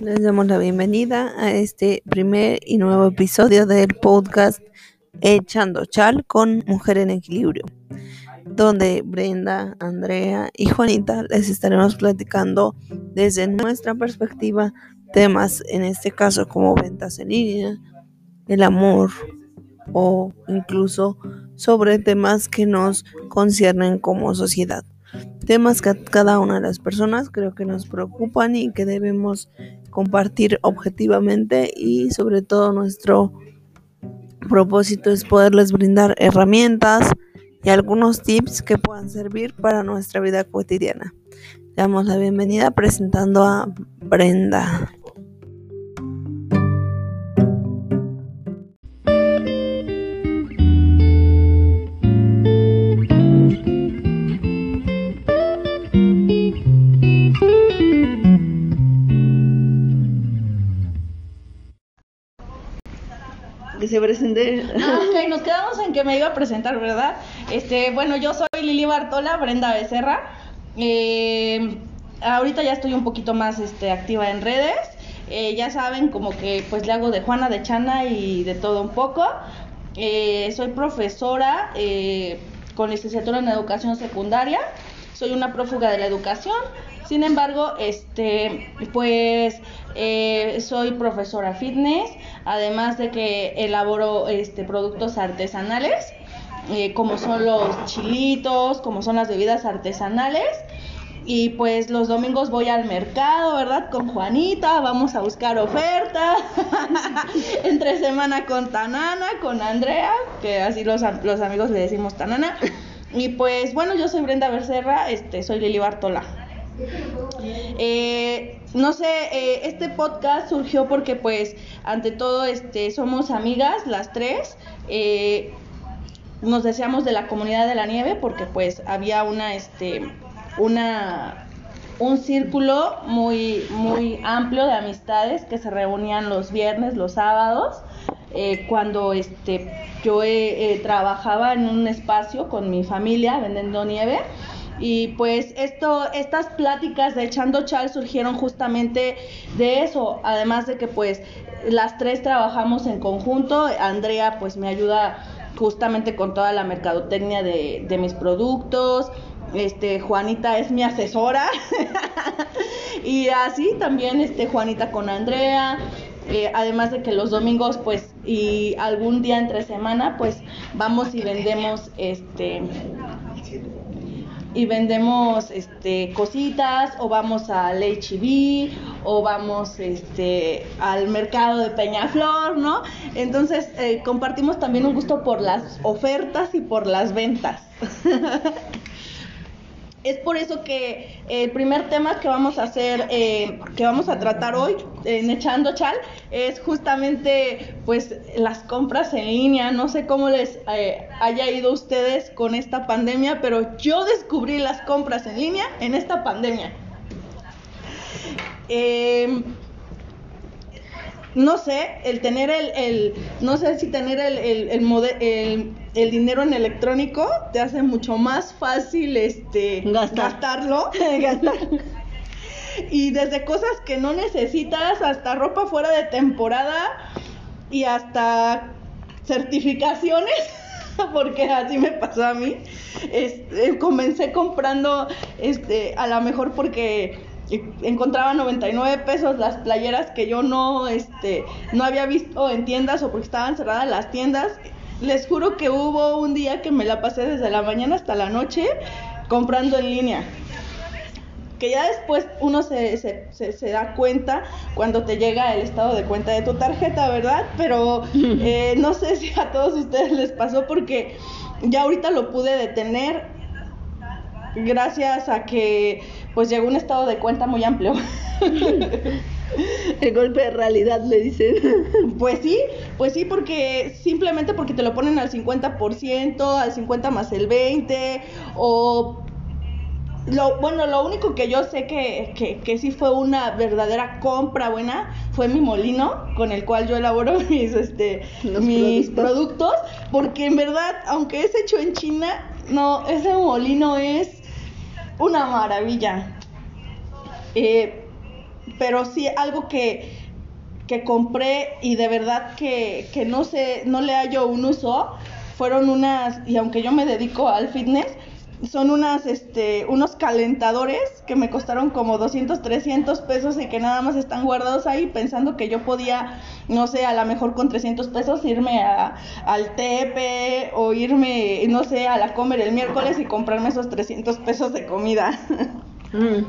Les damos la bienvenida a este primer y nuevo episodio del podcast Echando Chal con Mujer en Equilibrio, donde Brenda, Andrea y Juanita les estaremos platicando desde nuestra perspectiva temas, en este caso como ventas en línea, el amor o incluso sobre temas que nos conciernen como sociedad. Temas que cada una de las personas creo que nos preocupan y que debemos compartir objetivamente y sobre todo nuestro propósito es poderles brindar herramientas y algunos tips que puedan servir para nuestra vida cotidiana. Le damos la bienvenida presentando a Brenda. Se presente. Ah, ok, nos quedamos en que me iba a presentar, ¿verdad? Este, bueno, yo soy Lili Bartola, Brenda Becerra. Eh, ahorita ya estoy un poquito más este, activa en redes. Eh, ya saben, como que pues le hago de Juana, de Chana y de todo un poco. Eh, soy profesora con licenciatura en educación secundaria. Soy una prófuga de la educación. Sin embargo, este, pues eh, soy profesora fitness, además de que elaboro este, productos artesanales, eh, como son los chilitos, como son las bebidas artesanales. Y pues los domingos voy al mercado, ¿verdad? Con Juanita, vamos a buscar ofertas. Entre semana con Tanana, con Andrea, que así los, los amigos le decimos Tanana. Y pues bueno, yo soy Brenda Becerra, este, soy Lili Bartola. Eh, no sé, eh, este podcast surgió porque pues ante todo este somos amigas las tres. Eh, nos deseamos de la comunidad de la nieve porque pues había una este una un círculo muy muy amplio de amistades que se reunían los viernes, los sábados, cuando este yo trabajaba en un espacio con mi familia vendiendo nieve y pues esto, estas pláticas de Echando Chal surgieron justamente de eso, además de que pues las tres trabajamos en conjunto, Andrea pues me ayuda justamente con toda la mercadotecnia de, de mis productos, este Juanita es mi asesora. Y así también este Juanita con Andrea eh, además de que los domingos pues y algún día entre semana pues vamos y vendemos este y vendemos este cositas o vamos al HB o vamos este al mercado de Peñaflor, ¿no? Entonces eh, compartimos también un gusto por las ofertas y por las ventas. es por eso que el primer tema que vamos a hacer, eh, que vamos a tratar hoy en Echando Chal, es justamente pues las compras en línea. No sé cómo les eh, haya ido ustedes con esta pandemia, pero yo descubrí las compras en línea en esta pandemia. Eh, no sé, el tener el, el no sé si tener el, el, el, el, dinero en electrónico te hace mucho más fácil este gastarlo. y desde cosas que no necesitas hasta ropa fuera de temporada y hasta certificaciones, porque así me pasó a mí. Este, comencé comprando, este, a lo mejor porque encontraba 99 pesos las playeras que yo no este no había visto en tiendas o porque estaban cerradas las tiendas les juro que hubo un día que me la pasé desde la mañana hasta la noche comprando en línea que ya después uno se, se, se, da cuenta cuando te llega el estado de cuenta de tu tarjeta, ¿verdad? Pero eh, no sé si a todos ustedes les pasó porque ya ahorita lo pude detener gracias a que pues llegó un estado de cuenta muy amplio. El golpe de realidad le dicen. Pues sí, pues sí, porque simplemente porque te lo ponen al 50%, al 50 más el 20, o lo, bueno, lo único que yo sé que, que, que, sí fue una verdadera compra buena fue mi molino con el cual yo elaboro mis, este, mis productos. porque en verdad, aunque es hecho en China, no, ese molino es una maravilla. Eh, pero sí algo que, que compré y de verdad que, que no sé, no le hallo un uso, fueron unas, y aunque yo me dedico al fitness, son unas, este, unos calentadores que me costaron como 200, 300 pesos y que nada más están guardados ahí pensando que yo podía, no sé, a lo mejor con 300 pesos irme a, al Tepe o irme, no sé, a la comer el miércoles y comprarme esos 300 pesos de comida. Mm.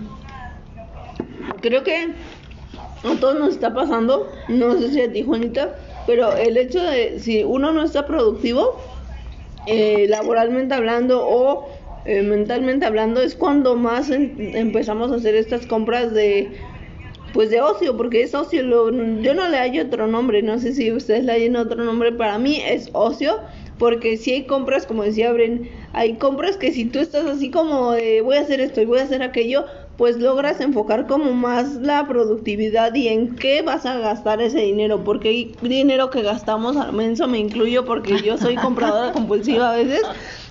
Creo que a todos nos está pasando, no sé si a ti Juanita, pero el hecho de si uno no está productivo, eh, laboralmente hablando o eh, mentalmente hablando, es cuando más empezamos a hacer estas compras de pues de ocio, porque es ocio, yo no le hallo otro nombre, no sé si ustedes le hallen otro nombre, para mí es ocio, porque si hay compras, como decía Bren, hay compras que si tú estás así como de voy a hacer esto y voy a hacer aquello, pues logras enfocar como más la productividad y en qué vas a gastar ese dinero, porque hay dinero que gastamos, al menos me incluyo porque yo soy compradora compulsiva a veces,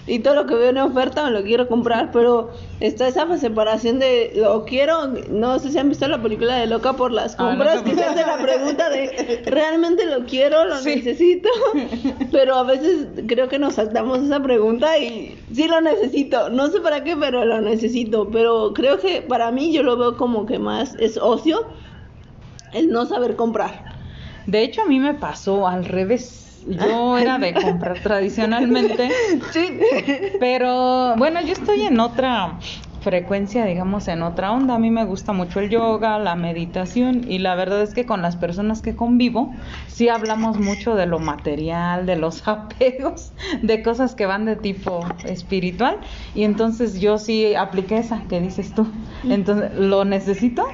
y todo lo que veo en oferta me lo quiero comprar, pero está esa separación de lo quiero, no sé si han visto la película de Loca por las ah, compras, que se hace la pregunta de realmente lo quiero, lo necesito, pero a veces creo que nos saltamos esa pregunta y sí lo necesito, no sé para qué, pero lo necesito, pero creo que para mí yo lo veo como que más es ocio el no saber comprar. De hecho a mí me pasó al revés yo era de comprar tradicionalmente. Sí. Pero bueno, yo estoy en otra frecuencia, digamos, en otra onda. A mí me gusta mucho el yoga, la meditación y la verdad es que con las personas que convivo sí hablamos mucho de lo material, de los apegos, de cosas que van de tipo espiritual y entonces yo sí apliqué esa que dices tú. Entonces, ¿lo necesito?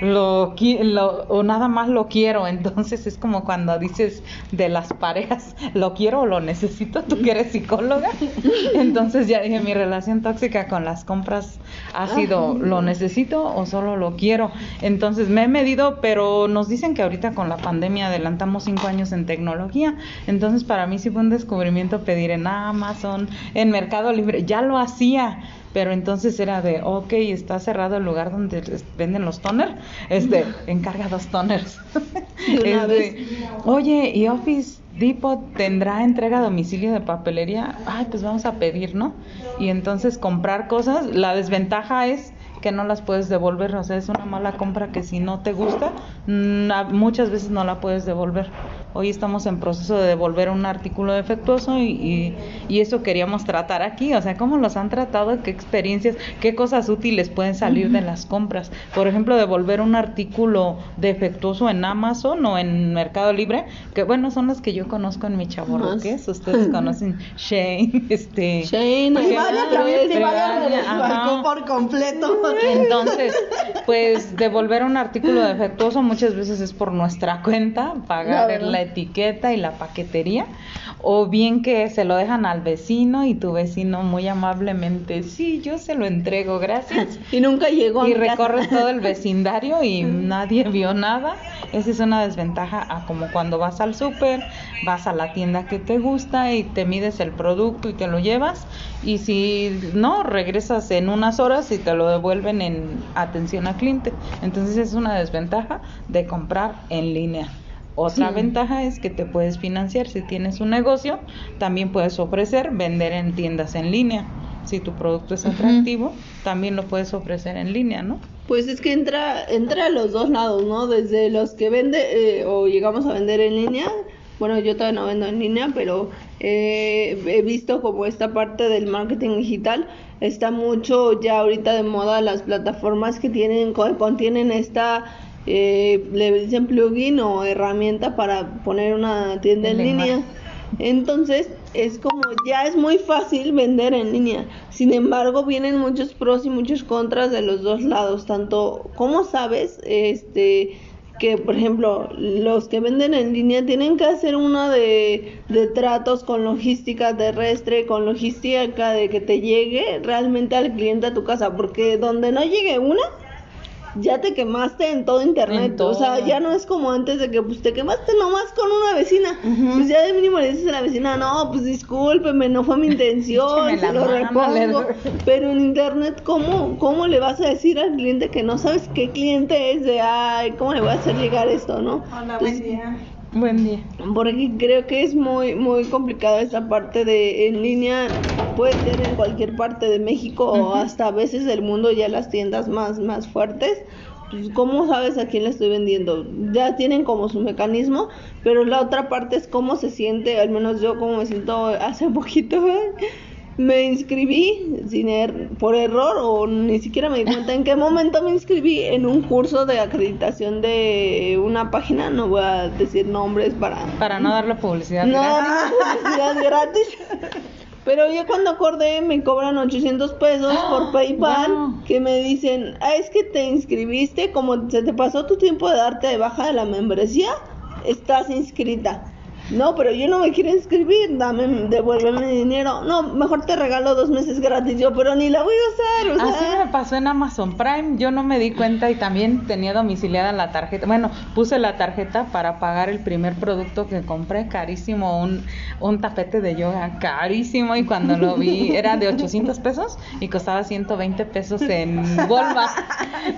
Lo, lo, o nada más lo quiero. Entonces es como cuando dices de las parejas, lo quiero o lo necesito, tú que eres psicóloga. Entonces ya dije, mi relación tóxica con las compras ha sido, ¿lo necesito o solo lo quiero? Entonces me he medido, pero nos dicen que ahorita con la pandemia adelantamos cinco años en tecnología. Entonces para mí sí fue un descubrimiento pedir en Amazon, en Mercado Libre. Ya lo hacía pero entonces era de, ok, está cerrado el lugar donde venden los toners, este, encarga dos toners. Este, oye, ¿y Office Depot tendrá entrega a domicilio de papelería? Ay, pues vamos a pedir, ¿no? Y entonces comprar cosas, la desventaja es que no las puedes devolver, o sea, es una mala compra que si no te gusta, muchas veces no la puedes devolver. Hoy estamos en proceso de devolver un artículo defectuoso y, y, eso queríamos tratar aquí, o sea, cómo los han tratado, qué experiencias, qué cosas útiles pueden salir de las compras. Por ejemplo, devolver un artículo defectuoso en Amazon o en Mercado Libre, que bueno, son las que yo conozco en mi chavo es ustedes conocen Shane, este... Shane, por completo. Entonces, pues devolver un artículo defectuoso muchas veces es por nuestra cuenta, pagar la etiqueta y la paquetería, o bien que se lo dejan al vecino y tu vecino muy amablemente, sí, yo se lo entrego, gracias. y nunca llegó. Y recorres todo el vecindario y nadie vio nada. Esa es una desventaja a como cuando vas al súper, vas a la tienda que te gusta y te mides el producto y te lo llevas y si no, regresas en unas horas y te lo devuelven en atención al cliente. Entonces es una desventaja de comprar en línea. Otra ventaja es que te puedes financiar. Si tienes un negocio, también puedes ofrecer vender en tiendas en línea. Si tu producto es atractivo, también lo puedes ofrecer en línea, ¿no? Pues es que entra, entra a los dos lados, ¿no? Desde los que vende eh, o llegamos a vender en línea. Bueno, yo todavía no vendo en línea, pero eh, he visto como esta parte del marketing digital está mucho ya ahorita de moda las plataformas que tienen contienen esta eh, le dicen plugin o herramienta para poner una tienda en línea. Entonces, es como ya es muy fácil vender en línea. Sin embargo, vienen muchos pros y muchos contras de los dos lados, tanto como sabes, este que por ejemplo los que venden en línea tienen que hacer una de, de tratos con logística terrestre, con logística de que te llegue realmente al cliente a tu casa, porque donde no llegue una, ya te quemaste en todo internet. O sea, ya no es como antes de que pues te quemaste nomás con una vecina. Pues ya de mínimo le dices a la vecina, no, pues discúlpeme, no fue mi intención, se lo repongo. Pero en internet, ¿cómo, ¿cómo le vas a decir al cliente que no sabes qué cliente es? De, ay, ¿cómo le voy a hacer llegar esto, no? Hola, buen día. Buen día. Porque creo que es muy muy complicado esa parte de en línea puede ser en cualquier parte de México o hasta a veces del mundo ya las tiendas más más fuertes. Pues, ¿Cómo sabes a quién le estoy vendiendo? Ya tienen como su mecanismo, pero la otra parte es cómo se siente, al menos yo como me siento hace poquito, me inscribí sin er por error o ni siquiera me di cuenta en qué momento me inscribí en un curso de acreditación de una página, no voy a decir nombres para... Para no darle publicidad no, gratis. publicidad gratis. Pero ya cuando acordé me cobran 800 pesos por PayPal que me dicen, ah, es que te inscribiste, como se te pasó tu tiempo de darte de baja de la membresía, estás inscrita. No, pero yo no me quiero inscribir, dame, devuélveme mi dinero. No, mejor te regalo dos meses gratis yo, pero ni la voy a usar. Así me pasó en Amazon Prime, yo no me di cuenta y también tenía domiciliada la tarjeta. Bueno, puse la tarjeta para pagar el primer producto que compré, carísimo, un, un tapete de yoga, carísimo, y cuando lo vi era de 800 pesos y costaba 120 pesos en Walmart.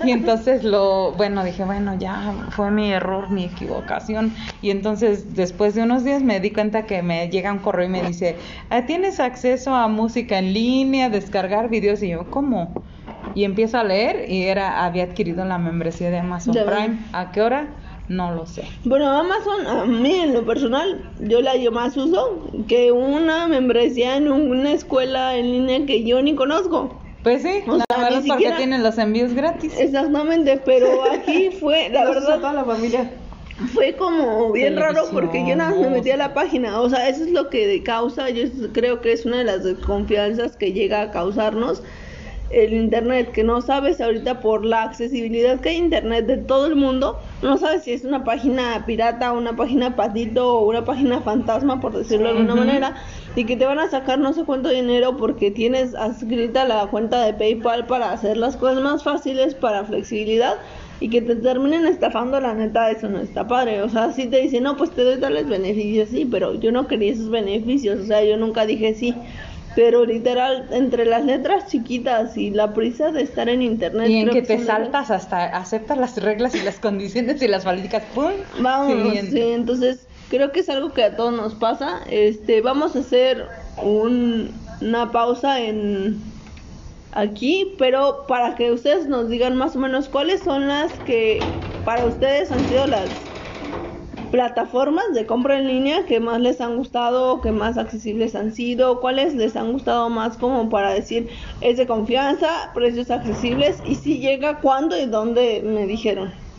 Y entonces lo, bueno, dije, bueno, ya fue mi error, mi equivocación. Y entonces después de unos días me di cuenta que me llega un correo y me dice, ah, ¿tienes acceso a música en línea, descargar videos? Y yo, ¿cómo? Y empiezo a leer y era, había adquirido la membresía de Amazon Prime. ¿A qué hora? No lo sé. Bueno, Amazon, a mí en lo personal, yo la yo más uso que una membresía en una escuela en línea que yo ni conozco. Pues sí, o la verdad porque tienen los envíos gratis. Exactamente, pero aquí fue, la verdad. toda la familia fue como bien raro porque yo nada más me metí a la página. O sea, eso es lo que causa, yo creo que es una de las desconfianzas que llega a causarnos el internet, que no sabes ahorita por la accesibilidad que hay internet de todo el mundo, no sabes si es una página pirata, una página patito o una página fantasma, por decirlo de alguna manera, y que te van a sacar no sé cuánto dinero porque tienes adscrita la cuenta de PayPal para hacer las cosas más fáciles para flexibilidad y que te terminen estafando, la neta, eso no está padre. O sea, si te dicen, no, pues te doy tales beneficios, sí, pero yo no quería esos beneficios, o sea, yo nunca dije sí. Pero literal, entre las letras chiquitas y la prisa de estar en internet. Y en que, te saltas hasta aceptas las reglas y las condiciones y las políticas, ¡pum! Vamos, sí, entonces creo que es algo que a todos nos pasa. Este, vamos a hacer un, una pausa en aquí, pero para que ustedes nos digan más o menos cuáles son las que para ustedes han sido las plataformas de compra en línea que más les han gustado, que más accesibles han sido, cuáles les han gustado más como para decir es de confianza, precios accesibles y si llega cuándo y dónde me dijeron.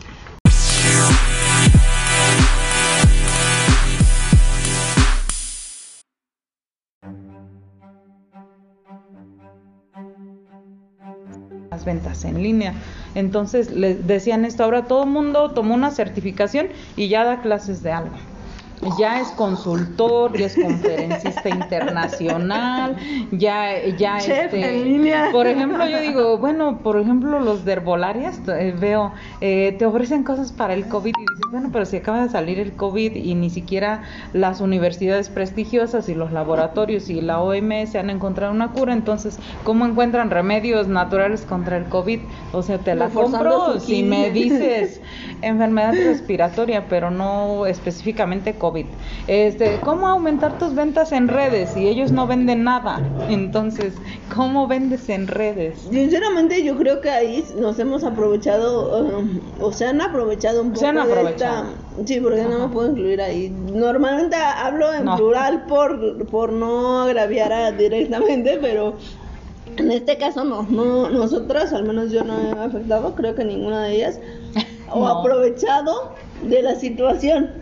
En línea. Entonces les decían esto, ahora todo el mundo tomó una certificación y ya da clases de algo ya es consultor, ya es conferencista internacional, ya, ya este, por ejemplo, yo digo, bueno, por ejemplo, los de herbolarias, eh, veo, eh, te ofrecen cosas para el COVID y dices, bueno, pero si acaba de salir el COVID y ni siquiera las universidades prestigiosas y los laboratorios y la OMS han encontrado una cura, entonces, ¿cómo encuentran remedios naturales contra el COVID? O sea, te la compro si me dices enfermedad respiratoria, pero no específicamente COVID este, ¿cómo aumentar tus ventas en redes si ellos no venden nada? Entonces, ¿cómo vendes en redes? Sinceramente, yo creo que ahí nos hemos aprovechado, um, o se han aprovechado un poco. Se han aprovechado. sí, porque no me puedo incluir ahí. Normalmente hablo en plural por, por no agraviar directamente, pero en este caso no, no, nosotras, al menos yo no he afectado, creo que ninguna de ellas, o aprovechado de la situación.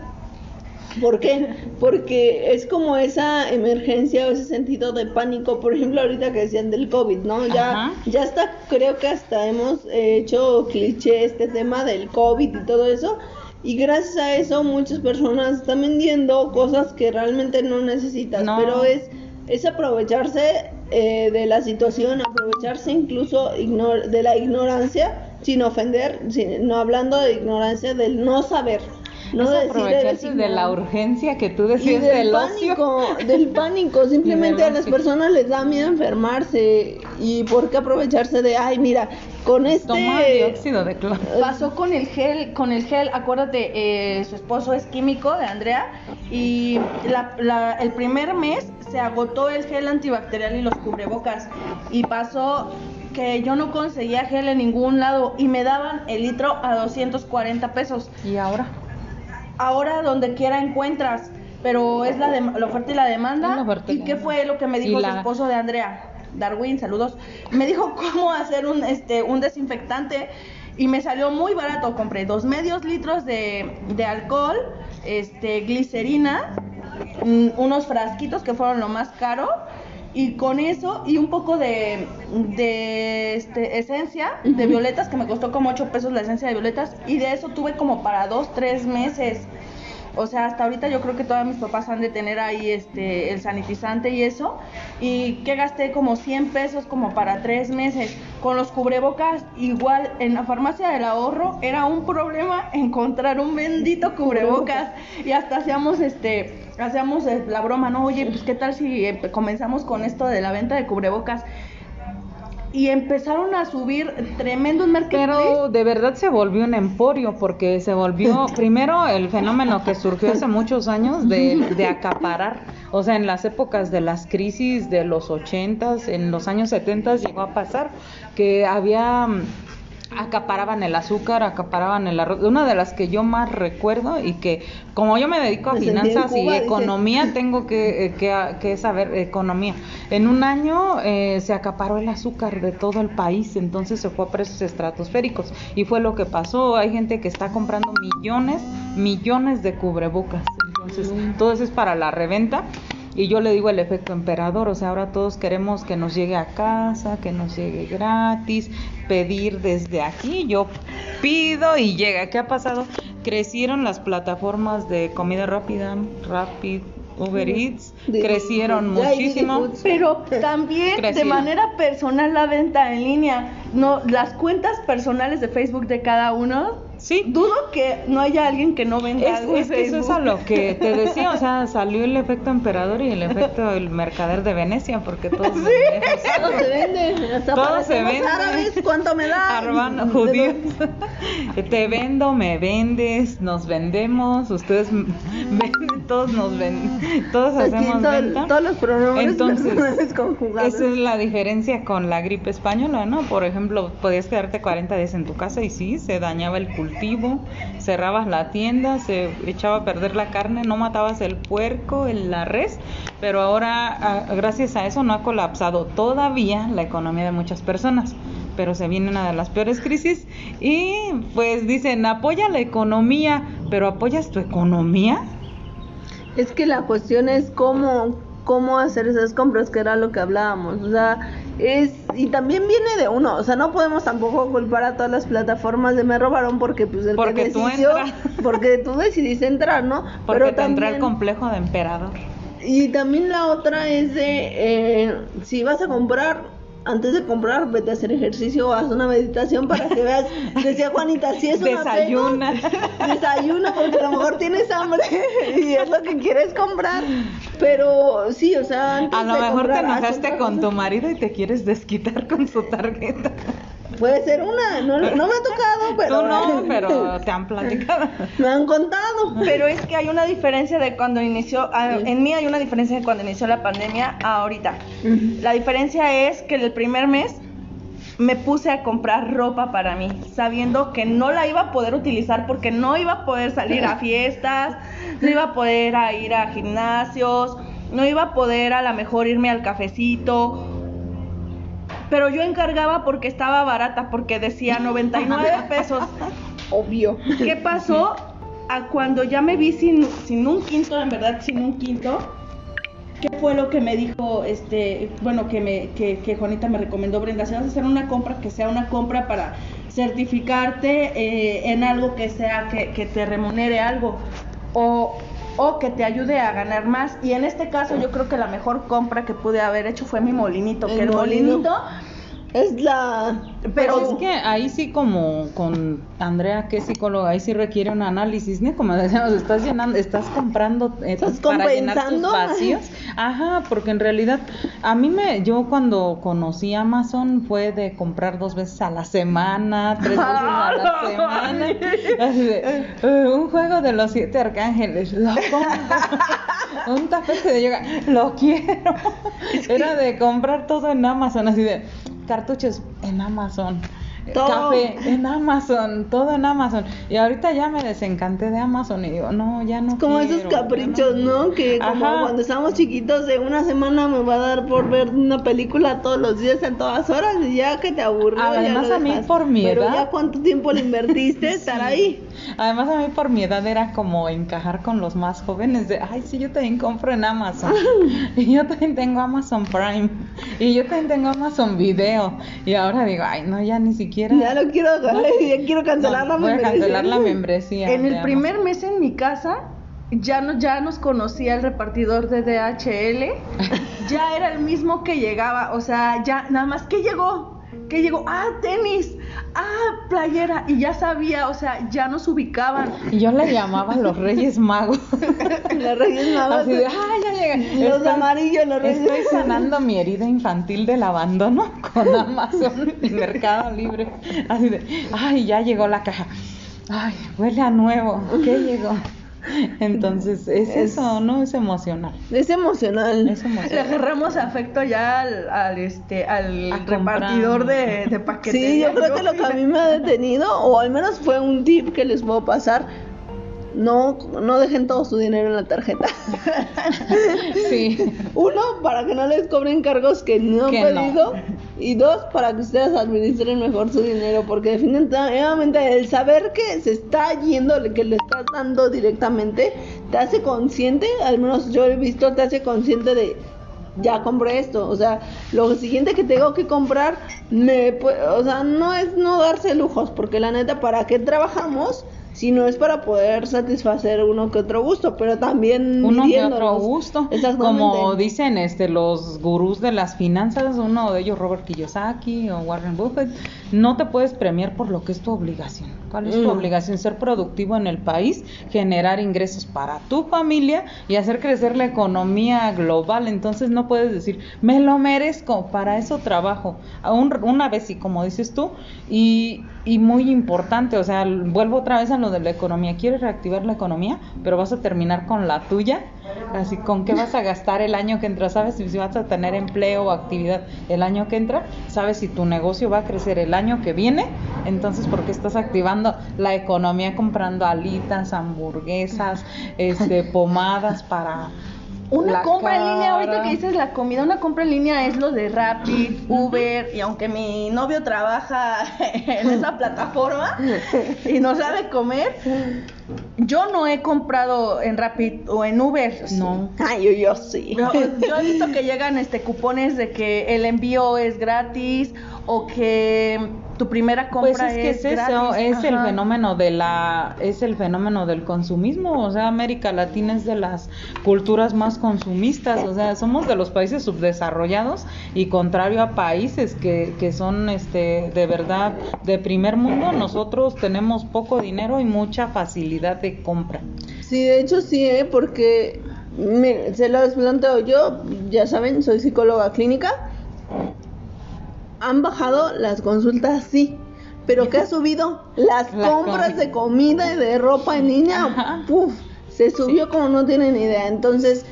¿Por qué? Porque es como esa emergencia o ese sentido de pánico, por ejemplo, ahorita que decían del COVID, ¿no? Ya, ya está, creo que hasta hemos hecho cliché este tema del COVID y todo eso. Y gracias a eso muchas personas están vendiendo cosas que realmente no necesitas, pero es, es aprovecharse eh, de la situación, aprovecharse incluso de la ignorancia sin ofender, no hablando de ignorancia, del no saber. No decir de la urgencia que tú decías del, pánico, del pánico, simplemente a las personas les da miedo enfermarse y por qué aprovecharse de, ay, mira, con este dióxido de cloro. Pasó con el gel, con el gel, acuérdate, eh, su esposo es químico de Andrea y el primer mes se agotó el gel antibacterial y los cubrebocas y pasó que yo no conseguía gel en ningún lado y me daban el litro a 240 pesos. ¿Y ahora? Ahora donde quiera encuentras, pero es la, de, la oferta y la demanda. ¿Y qué fue lo que me dijo su esposo de Andrea? Darwin, saludos. Me dijo cómo hacer un, este, un desinfectante y me salió muy barato. Compré dos medios litros de, de alcohol, este, glicerina, mm, unos frasquitos que fueron lo más caro y con eso y un poco de, de este, esencia de violetas que me costó como 8 pesos la esencia de violetas y de eso tuve como para 2, 3 meses. O sea, hasta ahorita yo creo que todos mis papás han de tener ahí este el sanitizante y eso. Y que gasté como 100 pesos como para 3 meses. Con los cubrebocas, igual en la farmacia del ahorro era un problema encontrar un bendito cubrebocas. Y hasta hacíamos este hacíamos la broma, ¿no? Oye, pues qué tal si eh, comenzamos con esto de la venta de cubrebocas y empezaron a subir tremendo en Pero de verdad se volvió un emporio porque se volvió primero el fenómeno que surgió hace muchos años de, de acaparar, o sea, en las épocas de las crisis de los ochentas, en los años setentas llegó a pasar que había acaparaban el azúcar, acaparaban el arroz. Una de las que yo más recuerdo y que como yo me dedico a finanzas y economía, tengo que, que, que, saber economía. En un año eh, se acaparó el azúcar de todo el país, entonces se fue a precios estratosféricos y fue lo que pasó. Hay gente que está comprando millones, millones de cubrebocas. Entonces, todo eso es para la reventa. Y yo le digo el efecto emperador, o sea, ahora todos queremos que nos llegue a casa, que nos llegue gratis, pedir desde aquí, yo pido y llega. ¿Qué ha pasado? Crecieron las plataformas de comida rápida, Rapid, Uber Eats, crecieron muchísimo. Pero también de manera personal la venta en línea, no las cuentas personales de Facebook de cada uno Sí. Dudo que no haya alguien que no venda algo es que eso es a lo que te decía, o sea, salió el efecto emperador y el efecto el mercader de Venecia, porque todos sí. todo se vende, todo se vende. árabes, ¿cuánto me da? Arbano, judíos. te vendo, me vendes, nos vendemos, ustedes venden, todos nos venden, todos hacemos venta. Todos los pronombres Entonces, conjugados. Esa es la diferencia con la gripe española, ¿no? Por ejemplo, podías quedarte 40 días en tu casa y sí, se dañaba el cultivo cerrabas la tienda, se echaba a perder la carne, no matabas el puerco, el, la res, pero ahora gracias a eso no ha colapsado todavía la economía de muchas personas pero se viene una de las peores crisis y pues dicen apoya la economía, pero apoyas tu economía. Es que la cuestión es cómo cómo hacer esas compras, que era lo que hablábamos. O sea, es y también viene de uno, o sea, no podemos tampoco culpar a todas las plataformas de me robaron porque pues el porque que tú porque tú decidiste entrar, ¿no? Porque Pero te también, el complejo de emperador. Y también la otra es de eh, si vas a comprar antes de comprar, vete a hacer ejercicio o haz una meditación para que veas. Decía Juanita, si es desayuna. desayuna porque a lo mejor tienes hambre y es lo que quieres comprar. Pero sí, o sea, antes a lo mejor te enojaste con tu marido y te quieres desquitar con su tarjeta. Puede ser una, no, no me ha tocado, pero... Tú no, pero te han platicado. me han contado. Pero es que hay una diferencia de cuando inició, en mí hay una diferencia de cuando inició la pandemia a ahorita. La diferencia es que el primer mes me puse a comprar ropa para mí, sabiendo que no la iba a poder utilizar porque no iba a poder salir a fiestas, no iba a poder ir a gimnasios, no iba a poder a lo mejor irme al cafecito pero yo encargaba porque estaba barata, porque decía 99 pesos. Obvio. ¿Qué pasó? A cuando ya me vi sin, sin un quinto, en verdad, sin un quinto, ¿qué fue lo que me dijo, este, bueno, que, me, que, que Juanita me recomendó, Brenda? Si vas a hacer una compra, que sea una compra para certificarte eh, en algo que sea, que, que te remunere algo. O, o que te ayude a ganar más. Y en este caso yo creo que la mejor compra que pude haber hecho fue mi molinito, que el molinito es la pero es que ahí sí como con Andrea que es psicóloga ahí sí requiere un análisis no como decíamos estás llenando estás comprando eh, para llenar tus vacíos. Ajá porque en realidad a mí me yo cuando conocí Amazon fue de comprar dos veces a la semana tres veces a la semana. así de, eh, un juego de los siete arcángeles lo compro un tapete de yoga lo quiero. Era de comprar todo en Amazon así de cartuchos en Amazon. Café en Amazon, todo en Amazon. Y ahorita ya me desencanté de Amazon y digo, no, ya no. Como esos caprichos, ¿no? Que como cuando estábamos chiquitos, de una semana me va a dar por ver una película todos los días, en todas horas, y ya que te aburrió. Además, a mí por mi edad. Pero ya cuánto tiempo le invertiste estar ahí. Además, a mí por mi edad era como encajar con los más jóvenes de, ay, sí, yo también compro en Amazon. y yo también tengo Amazon Prime. Y yo también tengo Amazon Video. Y ahora digo, ay, no, ya ni siquiera. Ya lo quiero, ya quiero cancelar la membresía. Voy a cancelar la membresía. En el primer mes en mi casa, ya, no, ya nos conocía el repartidor de DHL. ya era el mismo que llegaba. O sea, ya, nada más que llegó que llegó, ah, tenis, ah, playera, y ya sabía, o sea, ya nos ubicaban. Y yo le llamaba los Reyes Magos. los Reyes Magos. Así de, ah, ya llegan. Los amarillos, los Reyes Estoy sanando mi herida infantil del abandono con Amazon y Mercado Libre. Así de, ay, ya llegó la caja. Ay, huele a nuevo. ¿Qué llegó? Entonces, es, eso, ¿no? Es emocional. Es emocional. Le agarramos afecto ya al, este, al repartidor de, de paquetes. Sí, yo creo que lo que a mí me ha detenido, o al menos fue un tip que les puedo pasar, no, no dejen todo su dinero en la tarjeta. sí. Uno, para que no les cobren cargos que no han pedido. Y dos, para que ustedes administren mejor su dinero. Porque definitivamente el saber que se está yendo, que le estás dando directamente, te hace consciente, al menos yo he visto, te hace consciente de ya compré esto, o sea, lo siguiente que tengo que comprar, me, o sea, no es no darse lujos, porque la neta, ¿para qué trabajamos? Si no es para poder satisfacer uno que otro gusto, pero también uno que otro gusto. Como dicen este los gurús de las finanzas, uno de ellos Robert Kiyosaki o Warren Buffett, no te puedes premiar por lo que es tu obligación. ¿Cuál es tu mm. obligación? Ser productivo en el país, generar ingresos para tu familia y hacer crecer la economía global. Entonces no puedes decir, me lo merezco, para eso trabajo. una vez y como dices tú, y y muy importante, o sea, vuelvo otra vez a lo de la economía. Quieres reactivar la economía, pero vas a terminar con la tuya. Así, ¿con qué vas a gastar el año que entra? ¿Sabes si vas a tener empleo o actividad el año que entra? ¿Sabes si tu negocio va a crecer el año que viene? Entonces, ¿por qué estás activando la economía comprando alitas, hamburguesas, este, pomadas para una compra en línea, ahorita que dices la comida, una compra en línea es lo de Rapid, Uber, y aunque mi novio trabaja en esa plataforma y no sabe comer, yo no he comprado en Rapid o en Uber. No. Ay, yo, yo sí. yo he visto que llegan este cupones de que el envío es gratis o que tu primera compra pues es, que es, eso, es el fenómeno de la es el fenómeno del consumismo, o sea, América Latina es de las culturas más consumistas, o sea, somos de los países subdesarrollados y contrario a países que, que son este de verdad de primer mundo, nosotros tenemos poco dinero y mucha facilidad de compra. Sí, de hecho sí, ¿eh? porque se lo planteo yo, ya saben, soy psicóloga clínica han bajado las consultas, sí. Pero ¿qué ha subido? Las compras de comida y de ropa en línea. Puf, se subió como no tienen idea. Entonces,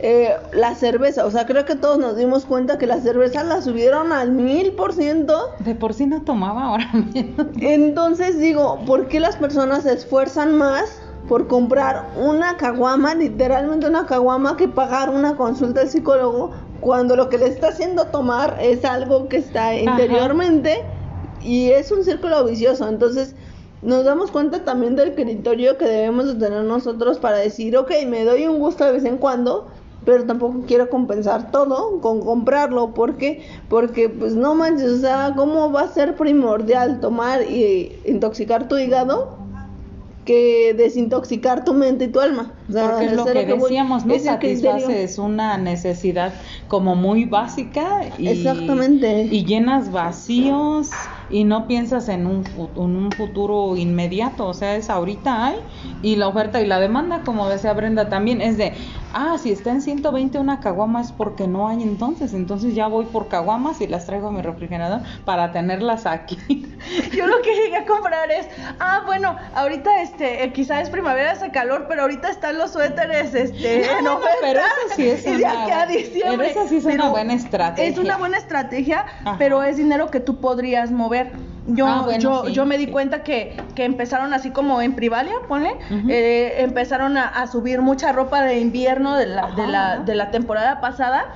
eh, la cerveza, o sea, creo que todos nos dimos cuenta que la cerveza la subieron al mil por ciento. De por sí no tomaba ahora Entonces digo, ¿por qué las personas se esfuerzan más por comprar una caguama, literalmente una caguama, que pagar una consulta al psicólogo cuando lo que le está haciendo tomar es algo que está interiormente y es un círculo vicioso. Entonces, nos damos cuenta también del criterio que debemos de tener nosotros para decir, ok, me doy un gusto de vez en cuando, pero tampoco quiero compensar todo con comprarlo. ¿Por qué? Porque, pues no manches, o sea, ¿cómo va a ser primordial tomar y intoxicar tu hígado? que desintoxicar tu mente y tu alma. Porque es lo que, decíamos, no satisfaces una necesidad como muy básica y, Exactamente. y llenas vacíos y no piensas en un, en un futuro inmediato, o sea, es ahorita hay y la oferta y la demanda, como decía Brenda también, es de, ah, si está en 120 una caguama es porque no hay entonces, entonces ya voy por caguamas y las traigo a mi refrigerador para tenerlas aquí. Yo lo que llegué a comprar es, ah, bueno, ahorita este, eh, quizás es primavera, hace calor, pero ahorita están los suéteres, este, no, pero eso sí es una, pero eso sí es una buena estrategia. Es una buena estrategia, pero es dinero que tú podrías mover yo, ah, yo, yo me di cuenta que, que, empezaron así como en Privalia, ponle, eh, empezaron a, subir mucha ropa de invierno de la, de la, de la temporada pasada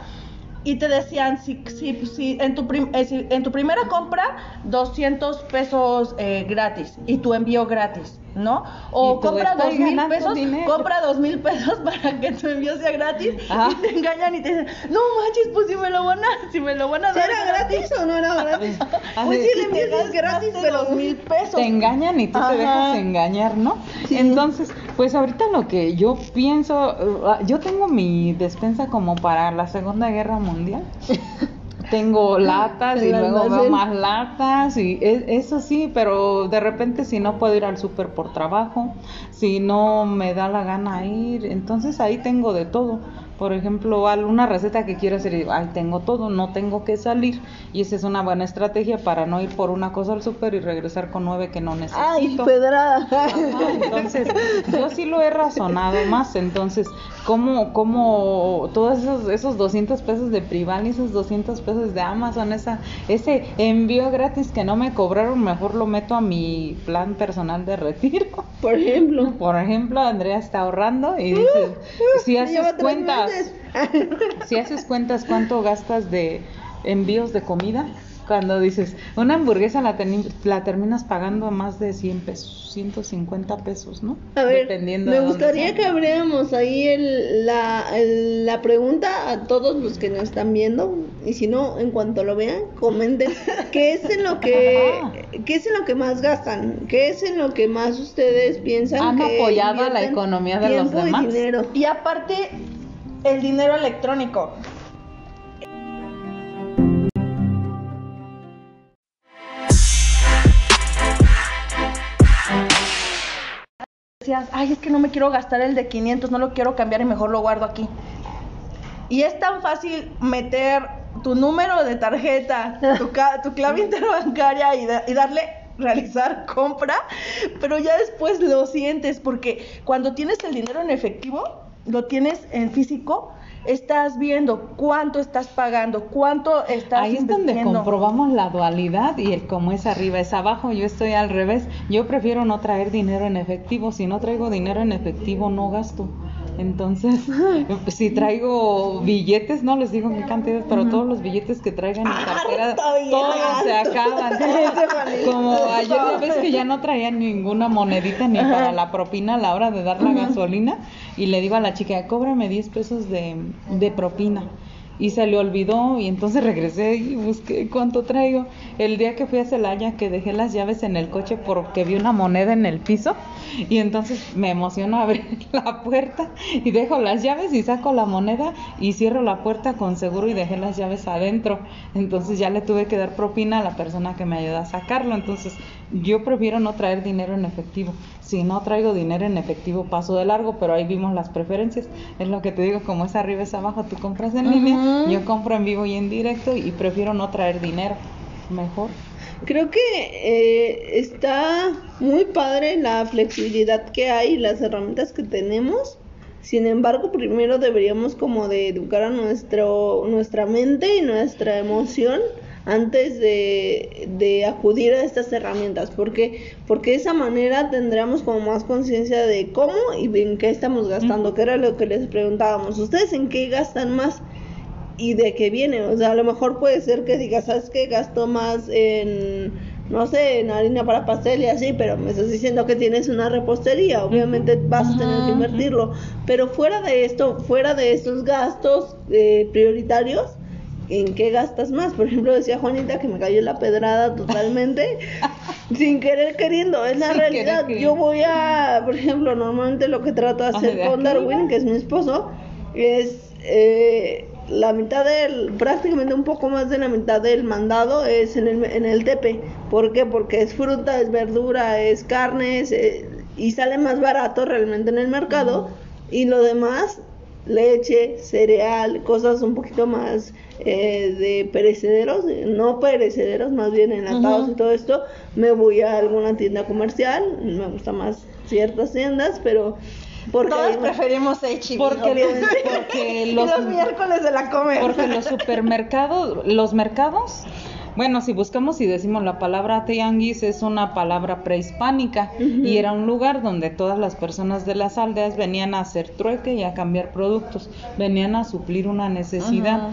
y te decían si, si, si en, tu eh, en tu primera compra 200 pesos eh, gratis y tu envío gratis. ¿No? O compra dos mil pesos, compra dos mil pesos para que tu envío sea gratis y te engañan y te dicen, no manches, pues si me lo van a, si me lo van a dar. ¿Era gratis o no era gratis? pues si el envío es gratis, pero dos mil pesos. Te engañan y tú te dejas engañar, ¿no? Entonces, pues ahorita lo que yo pienso, uh, yo tengo mi despensa como para la Segunda Guerra Mundial. tengo latas y luego veo más latas y eso sí, pero de repente si no puedo ir al súper por trabajo, si no me da la gana ir, entonces ahí tengo de todo por ejemplo, alguna receta que quiero hacer y digo, ay, tengo todo, no tengo que salir. Y esa es una buena estrategia para no ir por una cosa al súper y regresar con nueve que no necesito. Ay, pedrada. entonces, yo sí lo he razonado más. Entonces, ¿cómo, cómo todos esos, esos 200 pesos de Prival y esos 200 pesos de Amazon, esa, ese envío gratis que no me cobraron, mejor lo meto a mi plan personal de retiro? Por ejemplo. Por ejemplo, Andrea está ahorrando y dice, uh, si haces cuentas si haces cuentas cuánto gastas de envíos de comida, cuando dices, una hamburguesa la, la terminas pagando más de 100 pesos, 150 pesos, ¿no? A ver, Dependiendo me gustaría que abriéramos ahí el, la, la pregunta a todos los que nos están viendo y si no, en cuanto lo vean, comenten qué es en lo que qué es en lo que más gastan, qué es en lo que más ustedes piensan han apoyado a la economía de los demás. Y, y aparte el dinero electrónico. Decías, ay, es que no me quiero gastar el de 500, no lo quiero cambiar y mejor lo guardo aquí. Y es tan fácil meter tu número de tarjeta, tu, tu clave interbancaria y, y darle realizar compra, pero ya después lo sientes porque cuando tienes el dinero en efectivo, lo tienes en físico, estás viendo cuánto estás pagando, cuánto estás Ahí es donde comprobamos la dualidad y el cómo es arriba es abajo, yo estoy al revés. Yo prefiero no traer dinero en efectivo, si no traigo dinero en efectivo no gasto. Entonces, si traigo billetes, no les digo qué cantidad, pero todos los billetes que traigan en cartera, todos se acaban. Como ayer ves que ya no traía ninguna monedita ni para la propina a la hora de dar la gasolina y le digo a la chica, cóbrame 10 pesos de, de propina y se le olvidó y entonces regresé y busqué cuánto traigo. El día que fui a Celaya que dejé las llaves en el coche porque vi una moneda en el piso y entonces me emocionó abrir la puerta y dejo las llaves y saco la moneda y cierro la puerta con seguro y dejé las llaves adentro. Entonces ya le tuve que dar propina a la persona que me ayuda a sacarlo. Entonces yo prefiero no traer dinero en efectivo. Si no traigo dinero en efectivo paso de largo, pero ahí vimos las preferencias. Es lo que te digo, como es arriba es abajo, tú compras en línea, yo compro en vivo y en directo y prefiero no traer dinero. Mejor. Creo que eh, está muy padre la flexibilidad que hay y las herramientas que tenemos. Sin embargo, primero deberíamos como de educar a nuestro, nuestra mente y nuestra emoción antes de, de acudir a estas herramientas. porque Porque de esa manera tendríamos como más conciencia de cómo y en qué estamos gastando, que era lo que les preguntábamos. ¿Ustedes en qué gastan más? y de qué viene. O sea, a lo mejor puede ser que digas, ¿sabes qué? Gasto más en, no sé, en harina para pastel y así, pero me estás diciendo que tienes una repostería. Obviamente vas a tener que invertirlo. Pero fuera de esto, fuera de estos gastos eh, prioritarios, en qué gastas más. Por ejemplo, decía Juanita que me cayó la pedrada totalmente, sin querer queriendo. Es la realidad. Yo voy a, por ejemplo, normalmente lo que trato de hacer con Darwin, que es mi esposo, es eh, la mitad del, prácticamente un poco más de la mitad del mandado es en el, en el tepe. ¿Por qué? Porque es fruta, es verdura, es carne, eh, y sale más barato realmente en el mercado. Y lo demás, leche, cereal, cosas un poquito más eh, de perecederos, no perecederos, más bien enlatados y todo esto, me voy a alguna tienda comercial, me gusta más ciertas tiendas, pero porque Todos preferimos H&M, porque, los, los miércoles de la comer. Porque los supermercados, los mercados bueno, si buscamos y decimos la palabra tianguis es una palabra prehispánica y era un lugar donde todas las personas de las aldeas venían a hacer trueque y a cambiar productos, venían a suplir una necesidad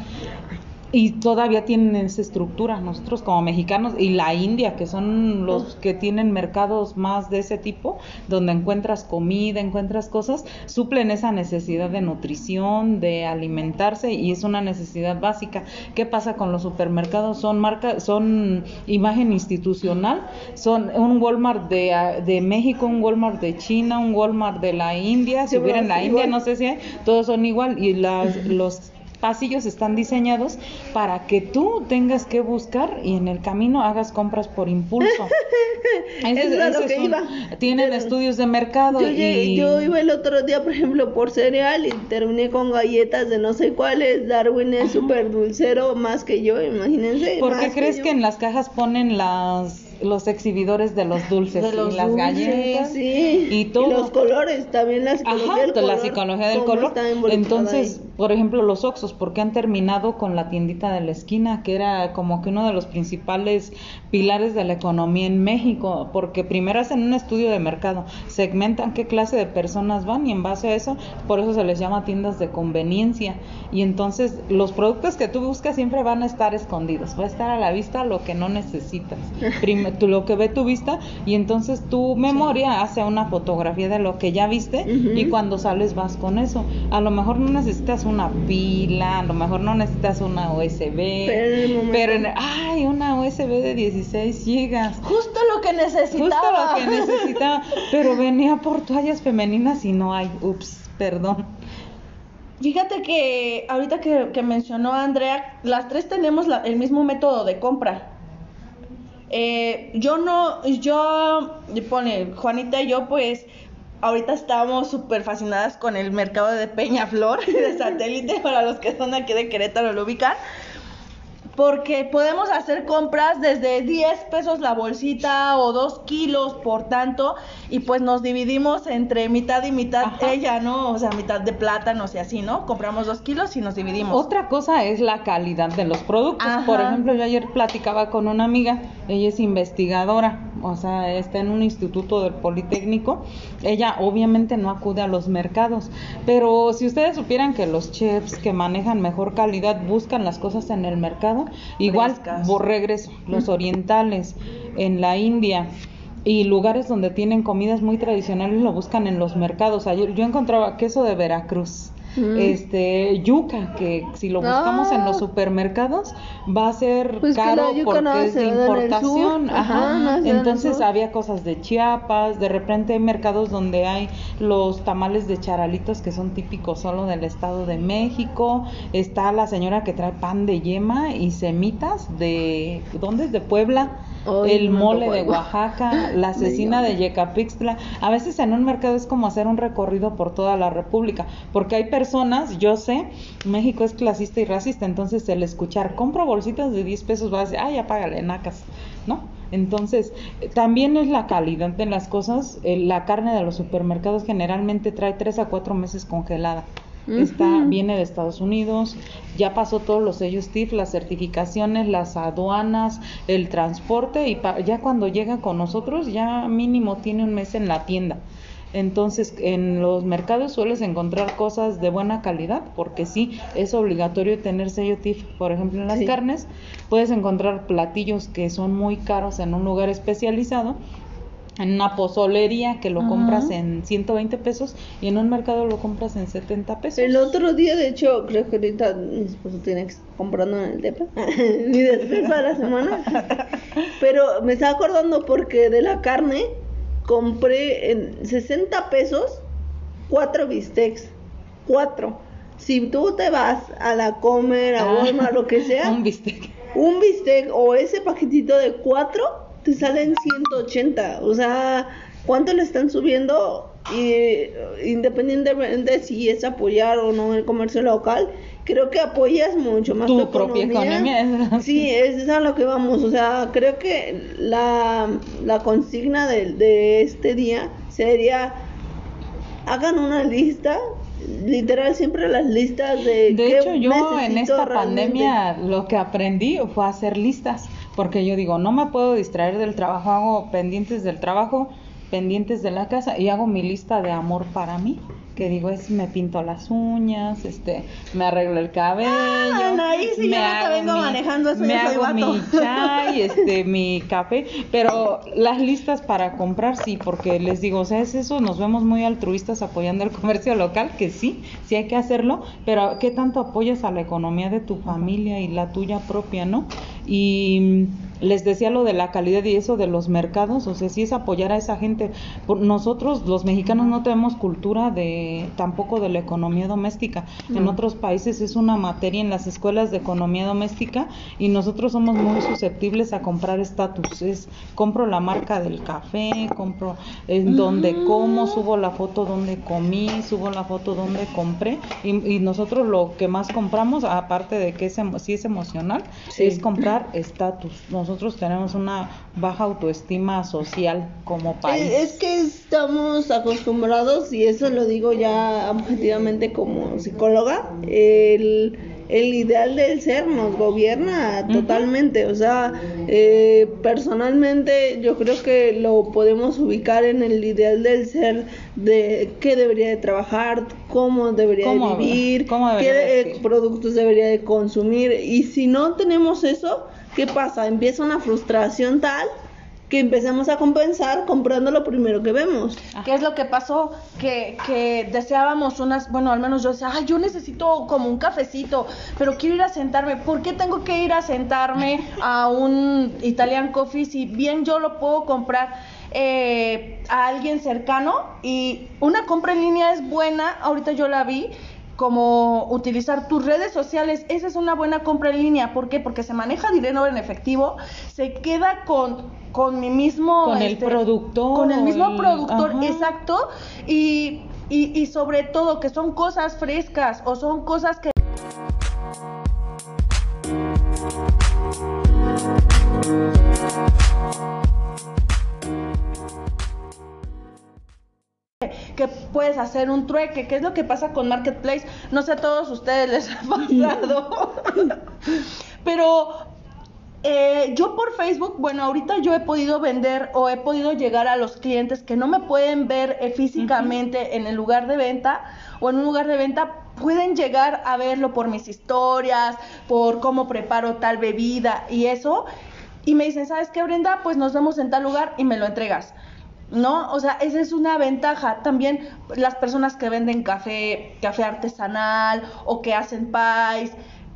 y todavía tienen esa estructura nosotros como mexicanos y la India que son los que tienen mercados más de ese tipo donde encuentras comida encuentras cosas suplen esa necesidad de nutrición de alimentarse y es una necesidad básica. Qué pasa con los supermercados son marca son imagen institucional son un Walmart de, de México un Walmart de China un Walmart de la India si hubiera en la India no sé si hay, todos son igual y las los pasillos están diseñados para que tú tengas que buscar y en el camino hagas compras por impulso. es lo que iba. Tienen estudios de mercado. Yo, yo iba el otro día, por ejemplo, por cereal y terminé con galletas de no sé cuáles. Darwin es súper dulcero más que yo, imagínense. ¿Por qué crees que en las cajas ponen las los exhibidores de los dulces y las galletas y todo. los colores, también la psicología del color. la psicología del color. Entonces, por ejemplo, los Oxos, porque han terminado con la tiendita de la esquina, que era como que uno de los principales pilares de la economía en México, porque primero hacen un estudio de mercado, segmentan qué clase de personas van y en base a eso, por eso se les llama tiendas de conveniencia. Y entonces los productos que tú buscas siempre van a estar escondidos, va a estar a la vista lo que no necesitas. Lo que ve tu vista y entonces tu memoria hace una fotografía de lo que ya viste y cuando sales vas con eso. A lo mejor no necesitas una pila, a lo mejor no necesitas una USB, pero, en, ay, una USB de 16 gigas. Justo lo que necesitaba. Justo lo que necesitaba, pero venía por toallas femeninas y no hay. Ups, perdón. Fíjate que ahorita que, mencionó Andrea, las tres tenemos el mismo método de compra. Eh, yo no, yo, pone, Juanita y yo, pues, ahorita estamos súper fascinadas con el mercado de Peñaflor, de satélite, para los que son aquí de Querétaro lo ubican porque podemos hacer compras desde 10 pesos la bolsita o 2 kilos por tanto y pues nos dividimos entre mitad y mitad ella, ¿no? O sea, mitad de plátanos y así, ¿no? Compramos 2 kilos y nos dividimos. Otra cosa es la calidad de los productos. Por ejemplo, yo ayer platicaba con una amiga, ella es investigadora, o sea, está en un instituto del Politécnico. Ella obviamente no acude a los mercados, pero si ustedes supieran que los chefs que manejan mejor calidad buscan las cosas en el mercado, Igual, borregres, los orientales, en la India y lugares donde tienen comidas muy tradicionales lo buscan en los mercados. Ayer yo encontraba queso de Veracruz este yuca que si lo buscamos en los ah. supermercados va a ser pues caro porque es de importación. Ajá. entonces había cosas de Chiapas de repente hay mercados donde hay los tamales de charalitos que son típicos solo del estado de México. Está la señora que trae pan de yema y semitas de dónde es de Puebla. El mole de Oaxaca, la asesina de Yecapixtla. A veces en un mercado es como hacer un recorrido por toda la República, porque hay personas, yo sé, México es clasista y racista, entonces el escuchar, compro bolsitas de 10 pesos, va a decir, ay, apágale, nacas, ¿no? Entonces, también es la calidad de las cosas. La carne de los supermercados generalmente trae 3 a 4 meses congelada está, viene de Estados Unidos, ya pasó todos los sellos TIF, las certificaciones, las aduanas, el transporte y ya cuando llega con nosotros ya mínimo tiene un mes en la tienda. Entonces, en los mercados sueles encontrar cosas de buena calidad, porque sí, es obligatorio tener sello TIF. Por ejemplo, en las carnes, puedes encontrar platillos que son muy caros en un lugar especializado en una pozolería que lo compras en 120 pesos y en un mercado lo compras en 70 pesos. El otro día, de hecho, creo que ahorita mi esposo tiene que estar comprando en el DEPA, ni después a la semana. Pero me estaba acordando porque de la carne compré en 60 pesos cuatro bistecs. Cuatro. Si tú te vas a la comer, a Ah, Walmart, lo que sea, un bistec. un bistec o ese paquetito de cuatro te salen 180. O sea, ¿cuánto le están subiendo? Y eh, independientemente si es apoyar o no el comercio local, creo que apoyas mucho más Tu propia economía. Sí, es, a lo que vamos. O sea, creo que la, la consigna de, de este día sería hagan una lista. Literal, siempre las listas de. De hecho, yo en esta realmente. pandemia lo que aprendí fue hacer listas, porque yo digo, no me puedo distraer del trabajo, hago pendientes del trabajo, pendientes de la casa y hago mi lista de amor para mí, que digo es me pinto las uñas, este, me arreglo el cabello, Ah, si me yo no te hago vengo mi- manejando eso, me yo soy hago vato. mi chai, este, mi café, pero las listas para comprar sí, porque les digo, o sea, es eso, nos vemos muy altruistas apoyando el comercio local, que sí, sí hay que hacerlo, pero ¿qué tanto apoyas a la economía de tu familia y la tuya propia, no? Y les decía lo de la calidad y eso de los mercados, o sea, sí es apoyar a esa gente. Nosotros, los mexicanos, no tenemos cultura de tampoco de la economía doméstica. En otros países es una materia en las escuelas de economía doméstica y nosotros somos muy susceptibles a comprar estatus. Es compro la marca del café, compro en donde como, subo la foto donde comí, subo la foto donde compré y, y nosotros lo que más compramos, aparte de que es, sí es emocional, Sí. es comprar estatus. Nosotros tenemos una baja autoestima social como país. Es, es que estamos acostumbrados, y eso lo digo ya objetivamente como psicóloga, el, el ideal del ser nos gobierna totalmente. O sea, eh, personalmente yo creo que lo podemos ubicar en el ideal del ser de qué debería de trabajar, cómo debería ¿Cómo- de vivir, cómo qué debería de eh, productos debería de consumir. Y si no tenemos eso, ¿qué pasa? Empieza una frustración tal que empezamos a compensar comprando lo primero que vemos. ¿Qué es lo que pasó? Que, que deseábamos unas, bueno, al menos yo decía, ay, yo necesito como un cafecito, pero quiero ir a sentarme. ¿Por qué tengo que ir a sentarme a un Italian Coffee si bien yo lo puedo comprar eh, a alguien cercano? Y una compra en línea es buena, ahorita yo la vi como utilizar tus redes sociales, esa es una buena compra en línea, ¿por qué? Porque se maneja dinero en efectivo, se queda con, con mi mismo... Con el este, productor Con el mismo el- productor, ajá. exacto, y, y, y sobre todo que son cosas frescas o son cosas que... puedes hacer un trueque, que es lo que pasa con Marketplace. No sé a todos ustedes les ha pasado. Pero eh, yo por Facebook, bueno, ahorita yo he podido vender o he podido llegar a los clientes que no me pueden ver eh, físicamente en el lugar de venta o en un lugar de venta, pueden llegar a verlo por mis historias, por cómo preparo tal bebida y eso. Y me dicen, ¿sabes qué, Brenda? Pues nos vemos en tal lugar y me lo entregas. ¿No? O sea, esa es una ventaja. También las personas que venden café, café artesanal o que hacen pies,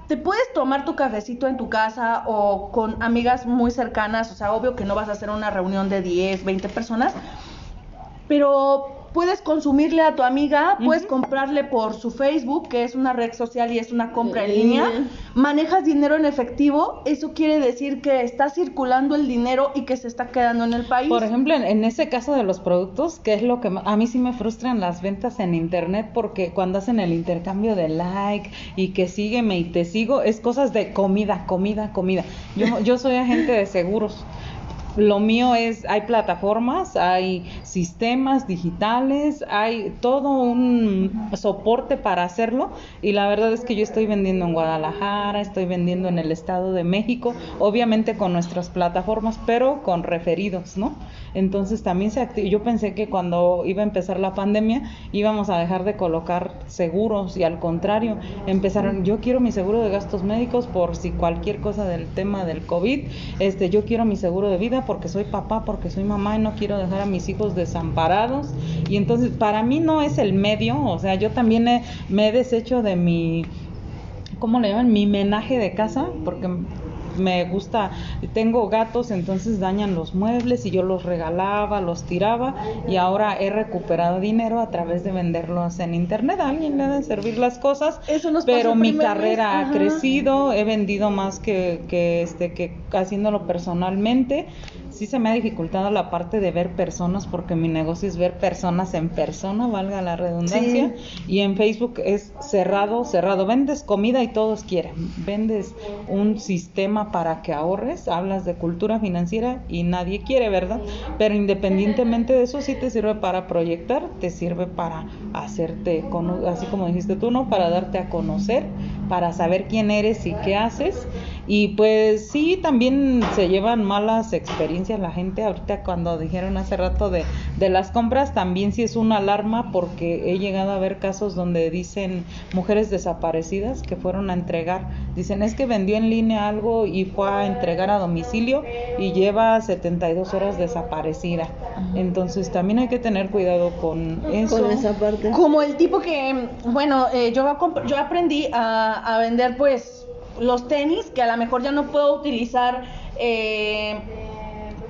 te puedes tomar tu cafecito en tu casa o con amigas muy cercanas, o sea, obvio que no vas a hacer una reunión de 10, 20 personas, pero puedes consumirle a tu amiga, puedes comprarle por su Facebook, que es una red social y es una compra en línea, manejas dinero en efectivo, eso quiere decir que está circulando el dinero y que se está quedando en el país. Por ejemplo, en, en ese caso de los productos, que es lo que a mí sí me frustran las ventas en internet, porque cuando hacen el intercambio de like y que sígueme y te sigo, es cosas de comida, comida, comida. Yo, yo soy agente de seguros. Lo mío es, hay plataformas, hay sistemas digitales, hay todo un soporte para hacerlo y la verdad es que yo estoy vendiendo en Guadalajara, estoy vendiendo en el Estado de México, obviamente con nuestras plataformas, pero con referidos, ¿no? Entonces también se acti- yo pensé que cuando iba a empezar la pandemia íbamos a dejar de colocar seguros y al contrario, empezaron, yo quiero mi seguro de gastos médicos por si cualquier cosa del tema del COVID, este, yo quiero mi seguro de vida porque soy papá, porque soy mamá y no quiero dejar a mis hijos desamparados. Y entonces para mí no es el medio, o sea, yo también me he deshecho de mi, ¿cómo le llaman? Mi menaje de casa, porque me gusta, tengo gatos, entonces dañan los muebles y yo los regalaba, los tiraba y ahora he recuperado dinero a través de venderlos en internet. A alguien le deben servir las cosas, Eso nos pero mi carrera ha crecido, he vendido más que, que, este, que haciéndolo personalmente. Sí se me ha dificultado la parte de ver personas porque mi negocio es ver personas en persona, valga la redundancia. Y en Facebook es cerrado, cerrado. Vendes comida y todos quieren. Vendes un sistema para que ahorres, hablas de cultura financiera y nadie quiere, ¿verdad? Pero independientemente de eso, sí te sirve para proyectar, te sirve para hacerte, así como dijiste tú, ¿no? Para darte a conocer, para saber quién eres y qué haces. Y pues sí, también se llevan malas experiencias la gente. Ahorita cuando dijeron hace rato de, de las compras, también sí es una alarma porque he llegado a ver casos donde dicen mujeres desaparecidas que fueron a entregar. Dicen, es que vendió en línea algo y fue a entregar a domicilio y lleva 72 horas desaparecida. Entonces también hay que tener cuidado con eso. Con esa parte. Como el tipo que, bueno, eh, yo, yo aprendí a, a vender pues los tenis que a lo mejor ya no puedo utilizar eh,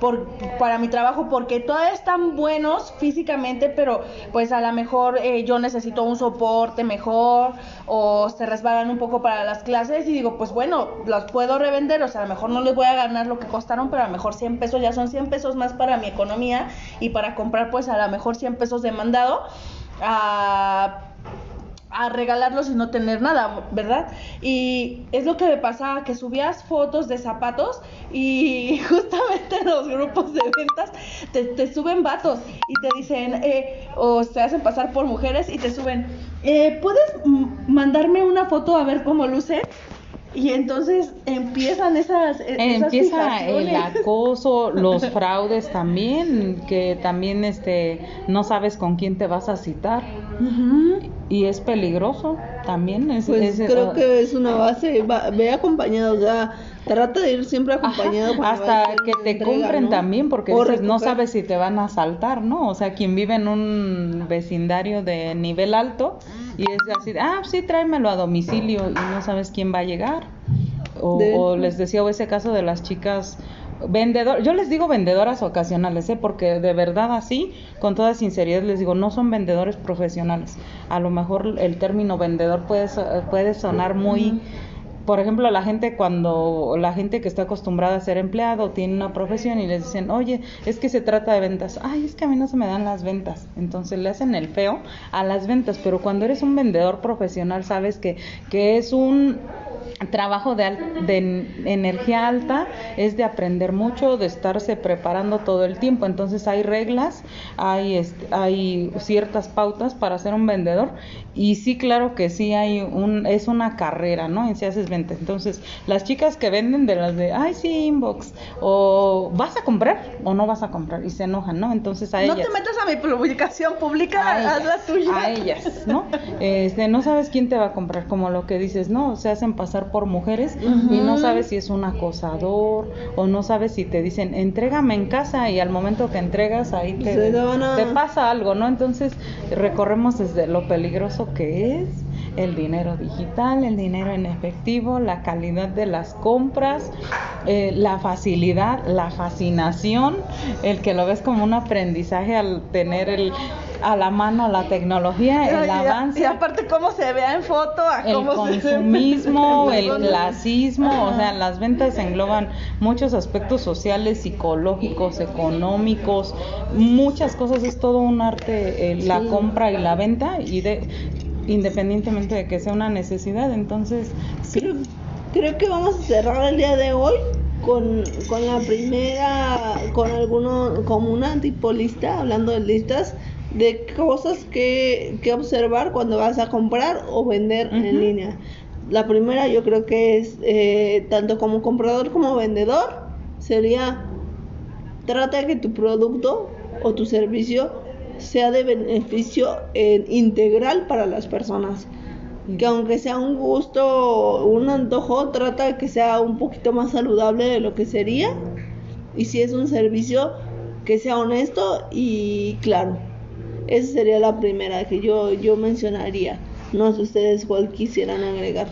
por, para mi trabajo porque todavía están buenos físicamente, pero pues a lo mejor eh, yo necesito un soporte mejor o se resbalan un poco para las clases y digo, pues bueno, los puedo revender, o sea, a lo mejor no les voy a ganar lo que costaron, pero a lo mejor 100 pesos ya son 100 pesos más para mi economía y para comprar pues a lo mejor 100 pesos de mandado. a a regalarlos y no tener nada, ¿verdad? Y es lo que me pasaba, que subías fotos de zapatos y justamente en los grupos de ventas te, te suben vatos y te dicen, eh, o se hacen pasar por mujeres y te suben, eh, ¿puedes mandarme una foto a ver cómo luce? Y entonces empiezan esas, e- esas Empieza el acoso, los fraudes también, que también este no sabes con quién te vas a citar y es peligroso también. Es, Pues es- creo ah, que es una base, va- ve acompañado, sea, trata de ir siempre Ajá, acompañado. cuando vayas a hasta que te entrega, compren ¿no? también, porque dices, no sabes si te van a asaltar, ¿no? O sea, quien vive en un vecindario de nivel alto y es así, ah, sí, tráemelo a domicilio y no sabes quién va a llegar. O, De- o les decía o ese caso de las chicas vendedor, yo les digo vendedoras ocasionales, ¿eh? porque de verdad así, con toda sinceridad les digo, no son vendedores profesionales. A lo mejor el término vendedor puede, puede sonar muy, por ejemplo, la gente cuando la gente que está acostumbrada a ser empleado tiene una profesión y les dicen, oye, es que se trata de ventas. Ay, es que a mí no se me dan las ventas. Entonces le hacen el feo a las ventas. Pero cuando eres un vendedor profesional, sabes que, que es un trabajo de, al- de en- energía alta es de aprender mucho, de estarse preparando todo el tiempo. Entonces hay reglas, hay, este, hay ciertas pautas para ser un vendedor y sí, claro que sí hay un, es una carrera, ¿no? En si haces ventas. Entonces las chicas que venden de las de, ay, sí, inbox, o vas a comprar o no vas a comprar y se enojan, ¿no? Entonces a No ellas te metas a mi publicación, publica, a haz la ellas, tuya. a ellas, ¿no? Este, no sabes quién te va a comprar, como lo que dices, ¿no? Se hacen pasar por mujeres y no sabes si es un acosador o no sabes si te dicen, entrégame en casa y al momento que entregas ahí te, te pasa algo, ¿no? Entonces recorremos desde lo peligroso que es el dinero digital, el dinero en efectivo, la calidad de las compras, eh, la facilidad, la fascinación, el que lo ves como un aprendizaje al tener el, a la mano la tecnología, el Y- avance. Y aparte cómo se vea en foto, a El cómo se consumismo, el Ajá. clasismo, o sea, las ventas engloban muchos aspectos sociales, psicológicos, económicos, muchas cosas, es todo un arte eh, la Sí. compra y la venta y de independientemente de que sea una necesidad, entonces sí, Creo, creo que vamos a cerrar el día de hoy con, con la primera, con alguno, como una tipo lista, hablando de listas, de cosas que, que observar cuando vas a comprar o vender en línea. La primera yo creo que es, eh, tanto como comprador como vendedor, sería trata de que tu producto o tu servicio sea de beneficio eh, integral para las personas. Que aunque sea un gusto, un antojo, trata de que sea un poquito más saludable de lo que sería Y si es un servicio que sea honesto y claro. Esa sería la primera que yo, yo mencionaría. No sé ustedes cuál quisieran agregar.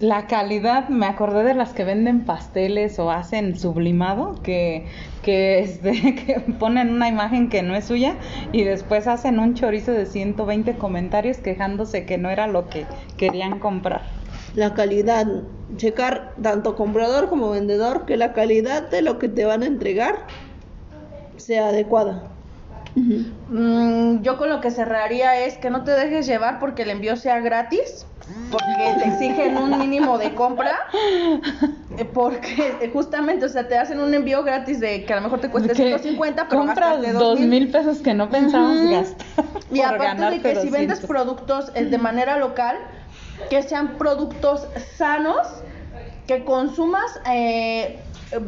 La calidad, me acordé de las que venden pasteles o hacen sublimado, que, que, este, que ponen una imagen que no es suya y después hacen un chorizo de 120 comentarios quejándose que no era lo que querían comprar. La calidad, checar tanto comprador como vendedor que la calidad de lo que te van a entregar sea adecuada. Mm, yo con lo que cerraría es que no te dejes llevar porque el envío sea gratis, porque te exigen un mínimo de compra, eh, porque justamente, o sea, te hacen un envío gratis de que a lo mejor te cueste 150, pero compras de dos mil. pesos que no pensamos gastar. Y aparte de que si vendes productos eh, de manera local, que sean productos sanos, que consumas eh,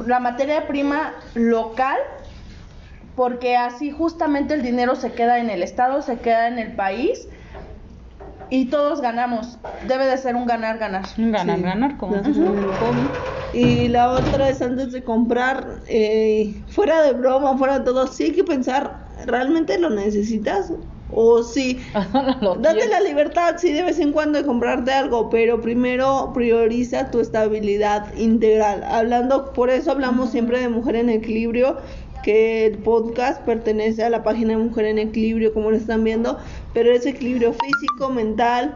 la materia prima local porque así justamente el dinero se queda en el Estado, se queda en el país y todos ganamos. Debe de ser un ganar-ganar. Un ganar-ganar, como Y la otra es antes de comprar, eh, fuera de broma, fuera de todo, sí hay que pensar, ¿realmente lo necesitas? O sí, date la libertad, sí, de vez en cuando de comprarte algo, pero primero prioriza tu estabilidad integral. Hablando, por eso hablamos siempre de mujer en equilibrio, que el podcast pertenece a la página de Mujer en Equilibrio, como lo están viendo, pero es equilibrio físico, mental,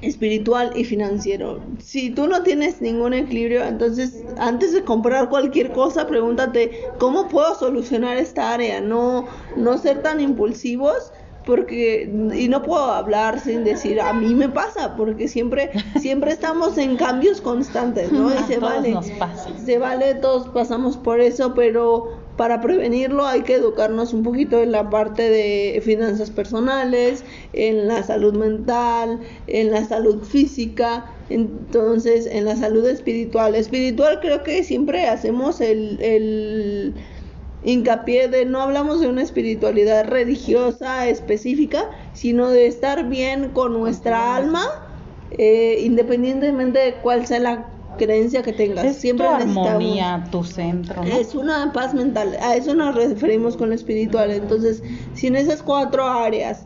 espiritual y financiero. Si tú no tienes ningún equilibrio, entonces antes de comprar cualquier cosa, pregúntate cómo puedo solucionar esta área, no no ser tan impulsivos porque y no puedo hablar sin decir a mí me pasa porque siempre siempre estamos en cambios constantes no y se vale se vale todos pasamos por eso pero para prevenirlo hay que educarnos un poquito en la parte de finanzas personales, en la salud mental, en la salud física, entonces en la salud espiritual. Espiritual creo que siempre hacemos el, el hincapié de no hablamos de una espiritualidad religiosa específica, sino de estar bien con nuestra alma, eh, independientemente de cuál sea la creencia que tengas. Es Siempre tu armonía, tu centro. Es una paz mental. A eso nos referimos con lo espiritual. Entonces, si en esas cuatro áreas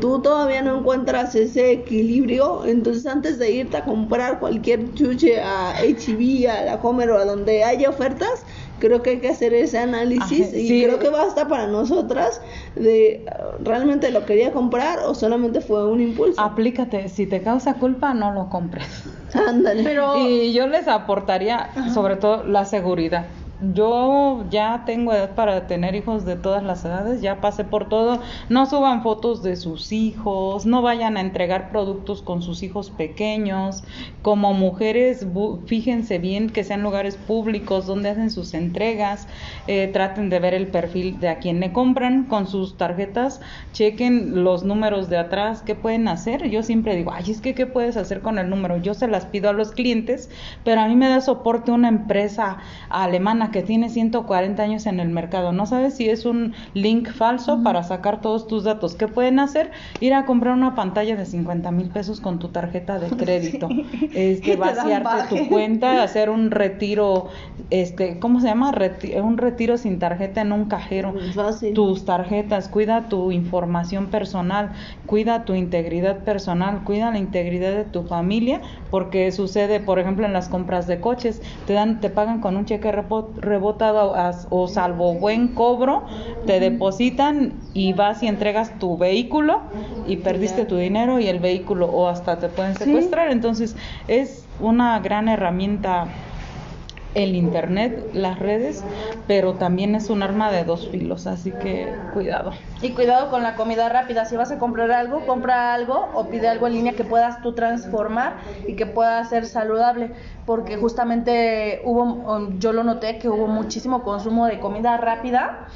tú todavía no encuentras ese equilibrio, entonces antes de irte a comprar cualquier chuche a HB, a la Comer o a donde haya ofertas, creo que hay que hacer ese análisis y creo que basta para nosotras de realmente lo quería comprar o solamente fue un impulso. Aplícate, si te causa culpa no lo compres. Ándale. Pero... Y yo les aportaría sobre todo la seguridad yo ya tengo edad para tener hijos de todas las edades, ya pasé por todo. No suban fotos de sus hijos, no vayan a entregar productos con sus hijos pequeños. Como mujeres, fíjense bien que sean lugares públicos donde hacen sus entregas. Eh, traten de ver el perfil de a quien le compran con sus tarjetas. Chequen los números de atrás, qué pueden hacer. Yo siempre digo, ay, es que qué puedes hacer con el número. Yo se las pido a los clientes, pero a mí me da soporte una empresa alemana que tiene 140 años en el mercado. No sabes si es un link falso para sacar todos tus datos. ¿Qué pueden hacer? Ir a comprar una pantalla de 50 mil pesos con tu tarjeta de crédito. Este, vaciarte tu cuenta, hacer un retiro, este, ¿cómo se llama? un retiro sin tarjeta en un cajero. Tus tarjetas, cuida tu información personal, cuida tu integridad personal, cuida la integridad de tu familia, porque sucede, por ejemplo, en las compras de coches, te dan, te pagan con un cheque rebotado o salvo buen cobro, te depositan y vas y entregas tu vehículo y perdiste tu dinero y el vehículo o hasta te pueden secuestrar. Entonces es una gran herramienta el internet, las redes, pero también es un arma de dos filos, así que cuidado. Y cuidado con la comida rápida, si vas a comprar algo, compra algo o pide algo en línea que puedas tú transformar y que pueda ser saludable, porque justamente hubo, yo lo noté que hubo muchísimo consumo de comida rápida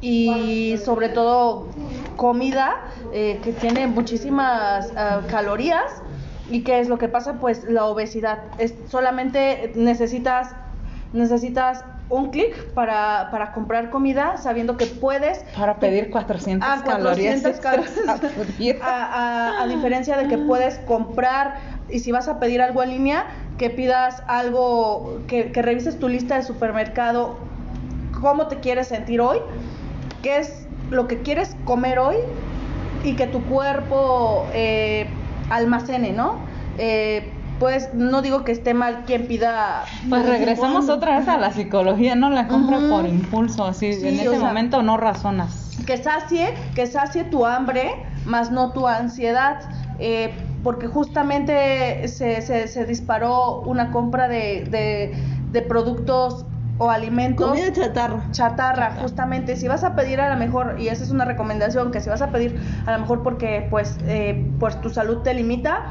y sobre todo comida eh, que tiene muchísimas ah, calorías ¿Y qué es lo que pasa? Pues la obesidad. Es, solamente necesitas necesitas un clic para, para comprar comida sabiendo que puedes... Para pedir 400, ah, calorías. a, a, diferencia de que puedes comprar y si vas a pedir algo en línea, que pidas algo, que, que revises tu lista de supermercado cómo te quieres sentir hoy, qué es lo que quieres comer hoy y que tu cuerpo eh, almacene, ¿no? Eh, pues no digo que esté mal quien pida. Pues regresamos otra vez a la psicología, no la compra por impulso, así en ese momento no razonas. Que sacie, que sacie tu hambre, más no tu ansiedad. Eh, porque justamente se, se, disparó una compra de, de, productos o alimentos. Comida chatarra. Chatarra, justamente. Si vas a pedir a lo mejor, y esa es una recomendación, que si vas a pedir a lo mejor porque pues, eh, pues tu salud te limita,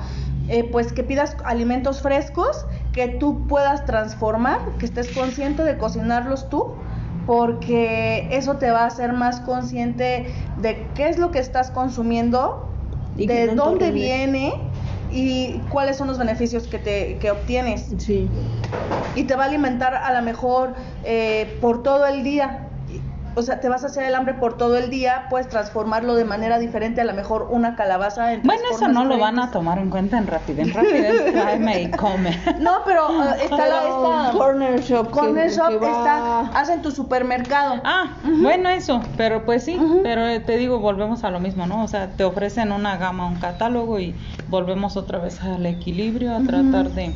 eh, pues que pidas alimentos frescos que tú puedas transformar, que estés consciente de cocinarlos tú, porque eso te va a hacer más consciente de qué es lo que estás consumiendo, de dónde viene y cuáles son los beneficios que, te, que obtienes. Sí. Y te va a alimentar a lo mejor eh, por todo el día o sea, te vas a hacer el hambre por todo el día, puedes transformarlo de manera diferente, a lo mejor una calabaza en Bueno, eso no lo van a tomar en cuenta en Rapid, en Rapid tráeme y come. No, pero uh, está la esta Corner Shop. Corner Shop está, hacen tu supermercado. Ah, bueno, eso, pero pues sí, pero eh, te digo, volvemos a lo mismo, ¿no? O sea, te ofrecen una gama, un catálogo y volvemos otra vez al equilibrio, a tratar de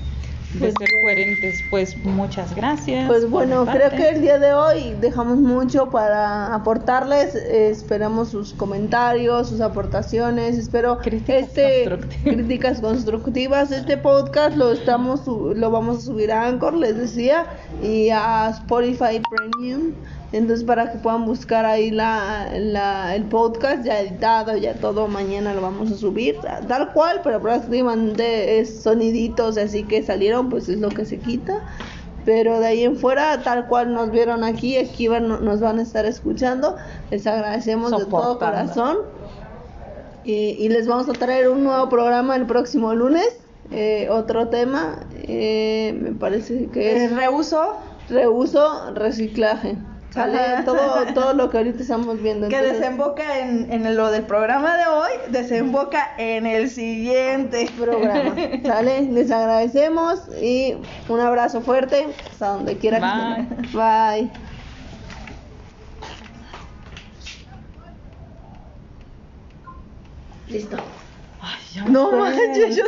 de pues ser coherentes. Pues muchas gracias. Pues bueno, creo que el día de hoy dejamos mucho para aportarles. esperamos sus comentarios, sus aportaciones. Espero críticas este constructivas. críticas constructivas. Este podcast lo estamos lo vamos a subir a Anchor, les decía, y a Spotify Premium. Entonces para que puedan buscar ahí la, la, el podcast ya editado, ya todo, mañana lo vamos a subir, tal cual, pero prácticamente es soniditos así que salieron, pues es lo que se quita. Pero de ahí en fuera, tal cual nos vieron aquí, aquí van, nos van a estar escuchando. Les agradecemos de todo corazón. Y, les vamos a traer un nuevo programa el próximo lunes. Eh, otro tema, eh, me parece que es... Reuso. Reuso, reciclaje todo, todo lo que ahorita estamos viendo. Que desemboca en, en, lo del programa de hoy, desemboca en el siguiente programa. ¿Sale? Les agradecemos y un abrazo fuerte hasta donde quiera Bye. que Bye. Listo. Ay, no manches, yo